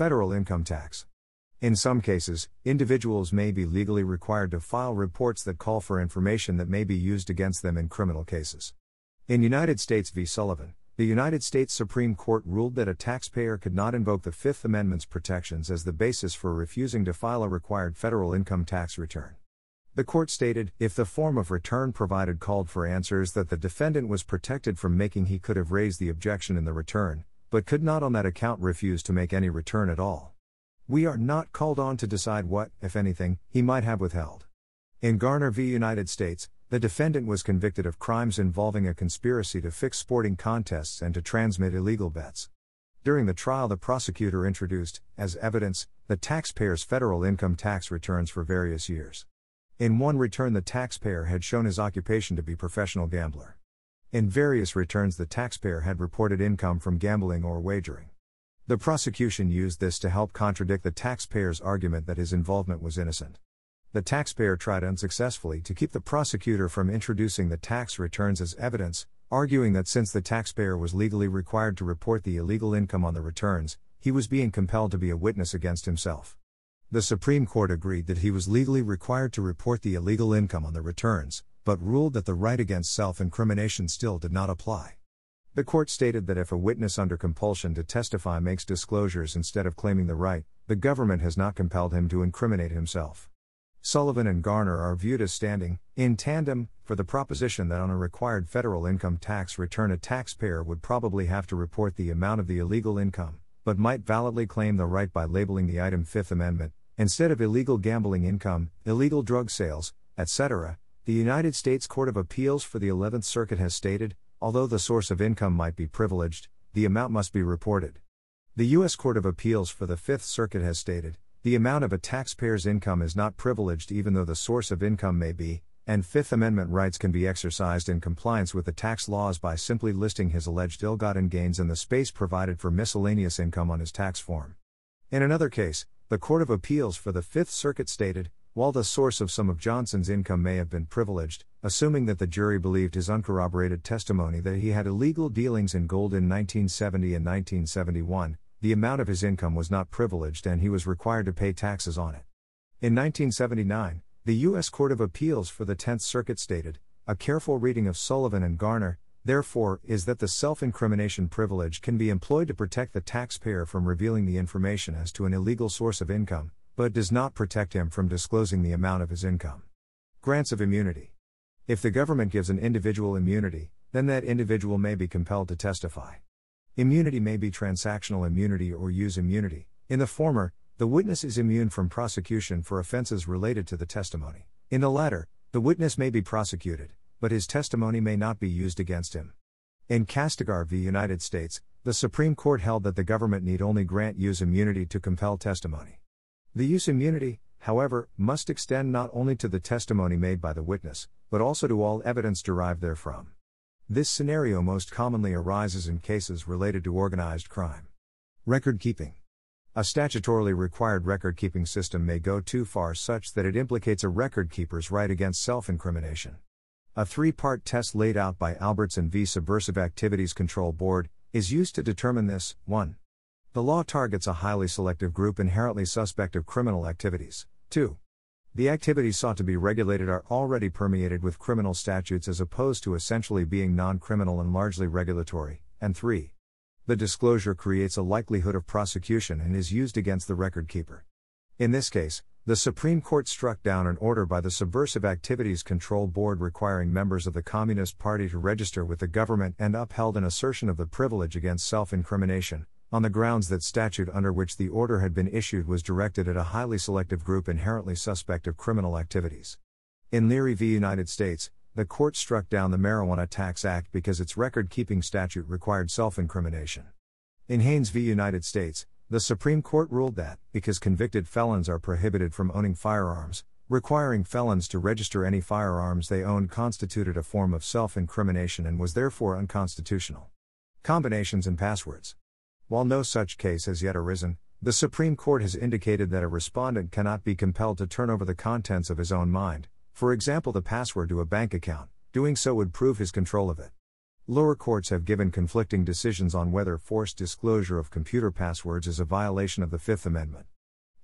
Federal income tax. In some cases, individuals may be legally required to file reports that call for information that may be used against them in criminal cases. In United States v. Sullivan, the United States Supreme Court ruled that a taxpayer could not invoke the Fifth Amendment's protections as the basis for refusing to file a required federal income tax return. The court stated if the form of return provided called for answers that the defendant was protected from making, he could have raised the objection in the return, but could not on that account refuse to make any return at all. We are not called on to decide what, if anything, he might have withheld. In Garner v. United States, the defendant was convicted of crimes involving a conspiracy to fix sporting contests and to transmit illegal bets. During the trial, the prosecutor introduced, as evidence, the taxpayer's federal income tax returns for various years. In one return, the taxpayer had shown his occupation to be professional gambler. In various returns, the taxpayer had reported income from gambling or wagering. The prosecution used this to help contradict the taxpayer's argument that his involvement was innocent. The taxpayer tried unsuccessfully to keep the prosecutor from introducing the tax returns as evidence, arguing that since the taxpayer was legally required to report the illegal income on the returns, he was being compelled to be a witness against himself. The Supreme Court agreed that he was legally required to report the illegal income on the returns, but ruled that the right against self incrimination still did not apply. The court stated that if a witness under compulsion to testify makes disclosures instead of claiming the right, the government has not compelled him to incriminate himself. Sullivan and Garner are viewed as standing, in tandem, for the proposition that on a required federal income tax return, a taxpayer would probably have to report the amount of the illegal income, but might validly claim the right by labeling the item Fifth Amendment, instead of illegal gambling income, illegal drug sales, etc. The United States Court of Appeals for the 11th Circuit has stated although the source of income might be privileged, the amount must be reported. The U.S. Court of Appeals for the Fifth Circuit has stated the amount of a taxpayer's income is not privileged even though the source of income may be, and Fifth Amendment rights can be exercised in compliance with the tax laws by simply listing his alleged ill gotten gains in the space provided for miscellaneous income on his tax form. In another case, the Court of Appeals for the Fifth Circuit stated while the source of some of Johnson's income may have been privileged, assuming that the jury believed his uncorroborated testimony that he had illegal dealings in gold in 1970 and 1971, the amount of his income was not privileged and he was required to pay taxes on it. In 1979, the U.S. Court of Appeals for the Tenth Circuit stated, a careful reading of Sullivan and Garner, therefore, is that the self incrimination privilege can be employed to protect the taxpayer from revealing the information as to an illegal source of income, but does not protect him from disclosing the amount of his income. Grants of immunity. If the government gives an individual immunity, then that individual may be compelled to testify. Immunity may be transactional immunity or use immunity. In the former, the witness is immune from prosecution for offenses related to the testimony. In the latter, the witness may be prosecuted, but his testimony may not be used against him. In Kastigar v. United States, the Supreme Court held that the government need only grant use immunity to compel testimony. The use immunity, however, must extend not only to the testimony made by the witness, but also to all evidence derived therefrom. This scenario most commonly arises in cases related to organized crime. Record keeping. A statutorily required record keeping system may go too far such that it implicates a record keeper's right against self incrimination. A three part test laid out by Albertson v. Subversive Activities Control Board is used to determine this 1. The law targets a highly selective group inherently suspect of criminal activities. 2. The activities sought to be regulated are already permeated with criminal statutes as opposed to essentially being non criminal and largely regulatory. And 3. The disclosure creates a likelihood of prosecution and is used against the record keeper. In this case, the Supreme Court struck down an order by the Subversive Activities Control Board requiring members of the Communist Party to register with the government and upheld an assertion of the privilege against self incrimination, on the grounds that statute under which the order had been issued was directed at a highly selective group inherently suspect of criminal activities. In Leary v. United States, the court struck down the Marijuana Tax Act because its record keeping statute required self incrimination. In Haynes v. United States, the Supreme Court ruled that, because convicted felons are prohibited from owning firearms, requiring felons to register any firearms they owned constituted a form of self incrimination and was therefore unconstitutional. Combinations and passwords. While no such case has yet arisen, the Supreme Court has indicated that a respondent cannot be compelled to turn over the contents of his own mind, for example, the password to a bank account, doing so would prove his control of it. Lower courts have given conflicting decisions on whether forced disclosure of computer passwords is a violation of the Fifth Amendment.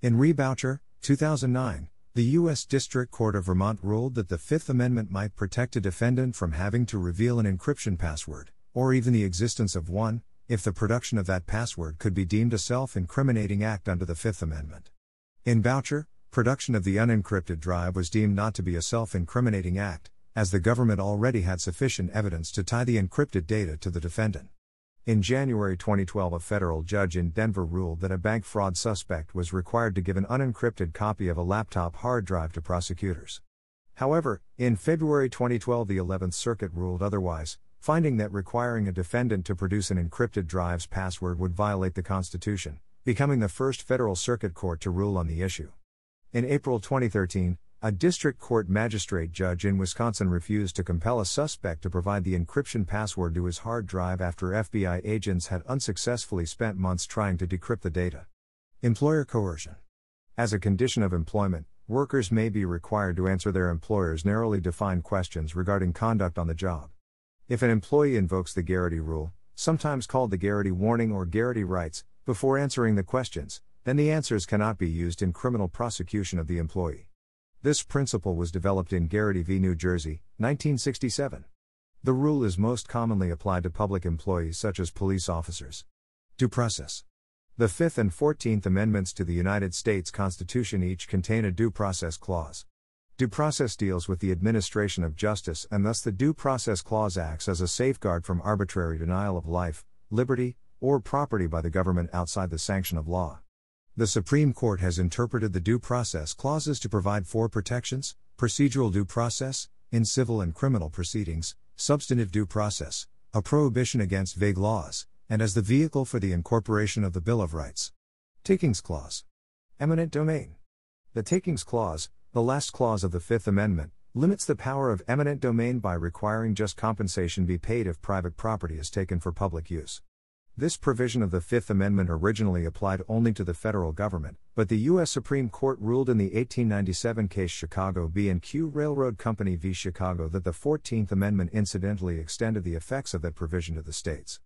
In re Boucher, 2009, the U.S. District Court of Vermont ruled that the Fifth Amendment might protect a defendant from having to reveal an encryption password, or even the existence of one, if the production of that password could be deemed a self incriminating act under the Fifth Amendment. In Boucher, production of the unencrypted drive was deemed not to be a self incriminating act, as the government already had sufficient evidence to tie the encrypted data to the defendant. In January 2012, a federal judge in Denver ruled that a bank fraud suspect was required to give an unencrypted copy of a laptop hard drive to prosecutors. However, in February 2012, the 11th Circuit ruled otherwise, finding that requiring a defendant to produce an encrypted drive's password would violate the Constitution, becoming the first federal circuit court to rule on the issue. In April 2013, a district court magistrate judge in Wisconsin refused to compel a suspect to provide the encryption password to his hard drive after FBI agents had unsuccessfully spent months trying to decrypt the data. Employer coercion. As a condition of employment, workers may be required to answer their employer's narrowly defined questions regarding conduct on the job. If an employee invokes the Garrity Rule, sometimes called the Garrity Warning or Garrity Rights, before answering the questions, then the answers cannot be used in criminal prosecution of the employee. This principle was developed in Garrity v. New Jersey, 1967. The rule is most commonly applied to public employees such as police officers. Due process. The Fifth and Fourteenth Amendments to the United States Constitution each contain a due process clause. Due process deals with the administration of justice, and thus the Due Process Clause acts as a safeguard from arbitrary denial of life, liberty, or property by the government outside the sanction of law. The Supreme Court has interpreted the due process clauses to provide four protections procedural due process, in civil and criminal proceedings, substantive due process, a prohibition against vague laws, and as the vehicle for the incorporation of the Bill of Rights. Takings Clause. Eminent Domain. The Takings Clause, the last clause of the Fifth Amendment, limits the power of eminent domain by requiring just compensation be paid if private property is taken for public use. This provision of the Fifth Amendment originally applied only to the federal government, but the U.S. Supreme Court ruled in the 1897 case Chicago B&Q Railroad Company v. Chicago that the 14th Amendment incidentally extended the effects of that provision to the states.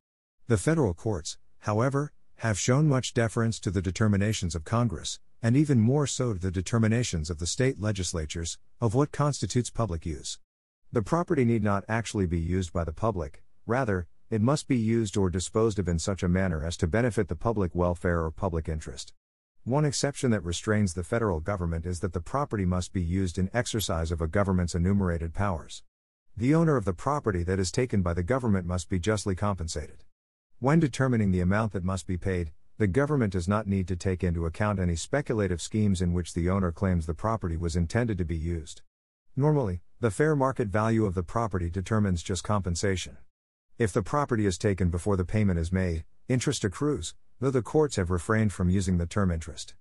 The federal courts, however, have shown much deference to the determinations of Congress, and even more so to the determinations of the state legislatures, of what constitutes public use. The property need not actually be used by the public, rather, it must be used or disposed of in such a manner as to benefit the public welfare or public interest. One exception that restrains the federal government is that the property must be used in exercise of a government's enumerated powers. The owner of the property that is taken by the government must be justly compensated. When determining the amount that must be paid, the government does not need to take into account any speculative schemes in which the owner claims the property was intended to be used. Normally, the fair market value of the property determines just compensation. If the property is taken before the payment is made, interest accrues, though the courts have refrained from using the term interest.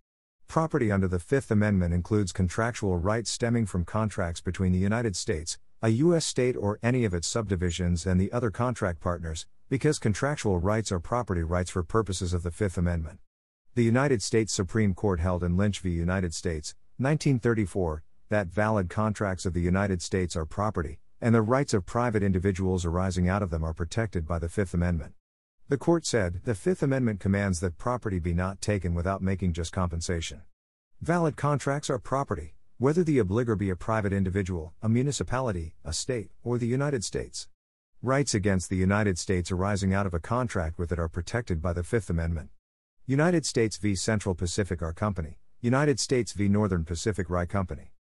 Property under the Fifth Amendment includes contractual rights stemming from contracts between the United States, a U.S. state, or any of its subdivisions and the other contract partners, because contractual rights are property rights for purposes of the Fifth Amendment. The United States Supreme Court held in Lynch v. United States, 1934, that valid contracts of the United States are property, and the rights of private individuals arising out of them are protected by the Fifth Amendment. The court said the Fifth Amendment commands that property be not taken without making just compensation. Valid contracts are property, whether the obligor be a private individual, a municipality, a state, or the United States. Rights against the United States arising out of a contract with it are protected by the Fifth Amendment. United States v. Central Pacific R Company, United States v. Northern Pacific Rye Company.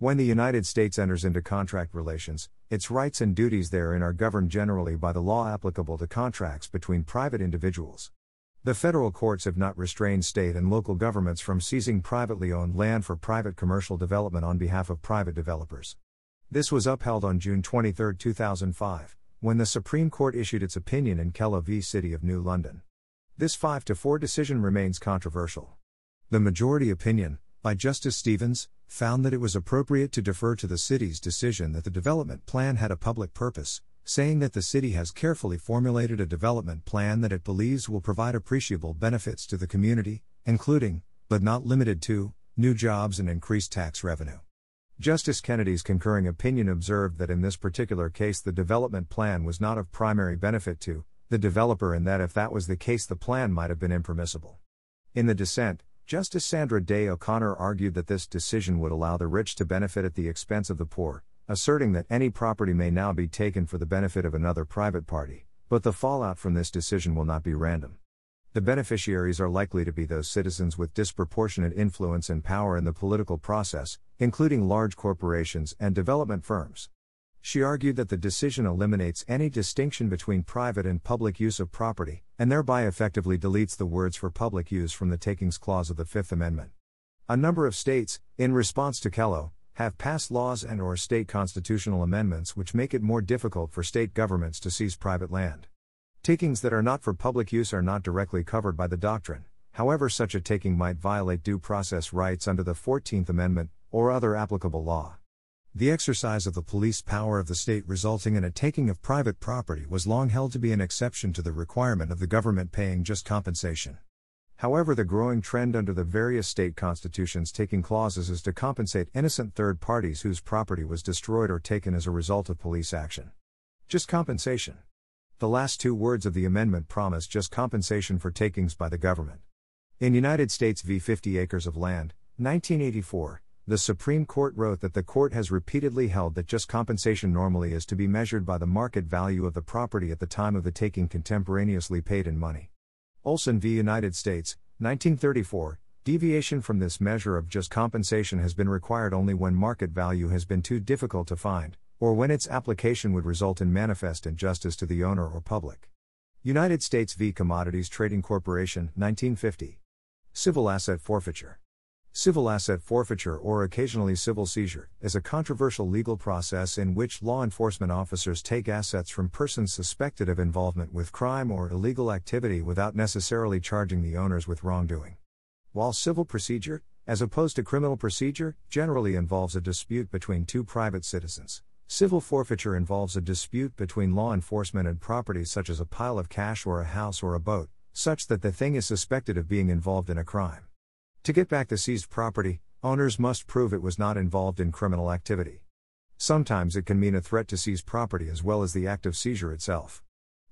When the United States enters into contract relations, its rights and duties therein are governed generally by the law applicable to contracts between private individuals. The federal courts have not restrained state and local governments from seizing privately owned land for private commercial development on behalf of private developers. This was upheld on June 23, 2005 when the Supreme Court issued its opinion in Kelo v. City of New London. This 5 to 4 decision remains controversial. The majority opinion, by Justice Stevens, found that it was appropriate to defer to the city's decision that the development plan had a public purpose, saying that the city has carefully formulated a development plan that it believes will provide appreciable benefits to the community, including, but not limited to, new jobs and increased tax revenue. Justice Kennedy's concurring opinion observed that in this particular case the development plan was not of primary benefit to the developer and that if that was the case the plan might have been impermissible. In the dissent, Justice Sandra Day O'Connor argued that this decision would allow the rich to benefit at the expense of the poor, asserting that any property may now be taken for the benefit of another private party, but the fallout from this decision will not be random. The beneficiaries are likely to be those citizens with disproportionate influence and power in the political process, including large corporations and development firms. She argued that the decision eliminates any distinction between private and public use of property, and thereby effectively deletes the words for public use from the Takings Clause of the Fifth Amendment. A number of states, in response to Kelo, have passed laws and or state constitutional amendments which make it more difficult for state governments to seize private land. Takings that are not for public use are not directly covered by the doctrine, however, such a taking might violate due process rights under the 14th Amendment, or other applicable law. The exercise of the police power of the state resulting in a taking of private property was long held to be an exception to the requirement of the government paying just compensation. However, the growing trend under the various state constitutions taking clauses is to compensate innocent third parties whose property was destroyed or taken as a result of police action. Just compensation. The last two words of the amendment promise just compensation for takings by the government. In United States v. 50 Acres of Land, 1984, the Supreme Court wrote that the court has repeatedly held that just compensation normally is to be measured by the market value of the property at the time of the taking contemporaneously paid in money. Olson v. United States, 1934, deviation from this measure of just compensation has been required only when market value has been too difficult to find, or when its application would result in manifest injustice to the owner or public. United States v. Commodities Trading Corporation, 1950. Civil asset forfeiture. Civil asset forfeiture, or occasionally civil seizure, is a controversial legal process in which law enforcement officers take assets from persons suspected of involvement with crime or illegal activity without necessarily charging the owners with wrongdoing. While civil procedure, as opposed to criminal procedure, generally involves a dispute between two private citizens, Civil forfeiture involves a dispute between law enforcement and property such as a pile of cash or a house or a boat, such that the thing is suspected of being involved in a crime. To get back the seized property, owners must prove it was not involved in criminal activity. Sometimes it can mean a threat to seize property as well as the act of seizure itself.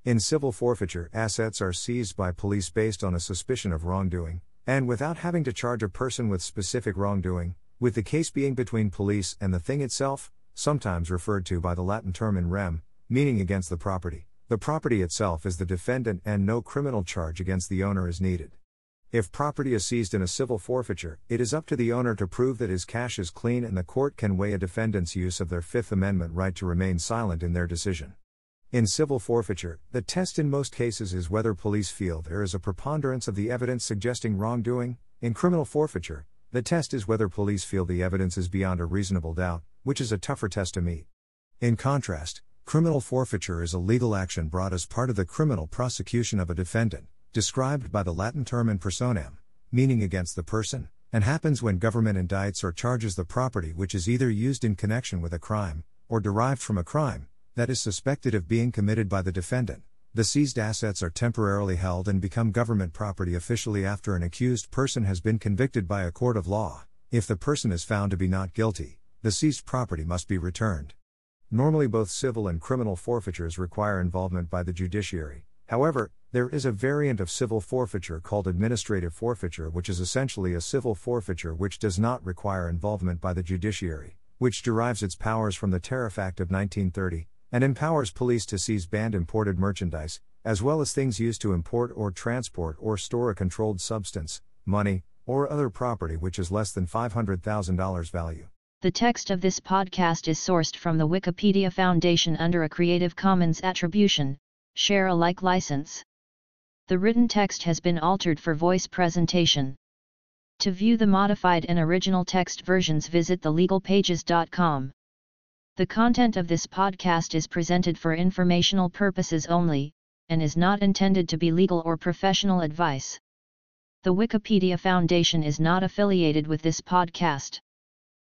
In civil forfeiture, assets are seized by police based on a suspicion of wrongdoing, and without having to charge a person with specific wrongdoing, with the case being between police and the thing itself, sometimes referred to by the Latin term in rem, meaning against the property. The property itself is the defendant and no criminal charge against the owner is needed. If property is seized in a civil forfeiture, it is up to the owner to prove that his cash is clean and the court can weigh a defendant's use of their Fifth Amendment right to remain silent in their decision. In civil forfeiture, the test in most cases is whether police feel there is a preponderance of the evidence suggesting wrongdoing. In criminal forfeiture, the test is whether police feel the evidence is beyond a reasonable doubt, which is a tougher test to meet. In contrast, criminal forfeiture is a legal action brought as part of the criminal prosecution of a defendant, described by the Latin term in personam, meaning against the person, and happens when government indicts or charges the property which is either used in connection with a crime, or derived from a crime, that is suspected of being committed by the defendant. The seized assets are temporarily held and become government property officially after an accused person has been convicted by a court of law, if the person is found to be not guilty the seized property must be returned. Normally, both civil and criminal forfeitures require involvement by the judiciary. However, there is a variant of civil forfeiture called administrative forfeiture, which is essentially a civil forfeiture which does not require involvement by the judiciary, which derives its powers from the Tariff Act of 1930, and empowers police to seize banned imported merchandise, as well as things used to import or transport or store a controlled substance, money, or other property which is less than $500,000 value. The text of this podcast is sourced from the Wikipedia Foundation under a Creative Commons Attribution, Share Alike license. The written text has been altered for voice presentation. To view the modified and original text versions visit thelegalpages.com. The content of this podcast is presented for informational purposes only, and is not intended to be legal or professional advice. The Wikipedia Foundation is not affiliated with this podcast.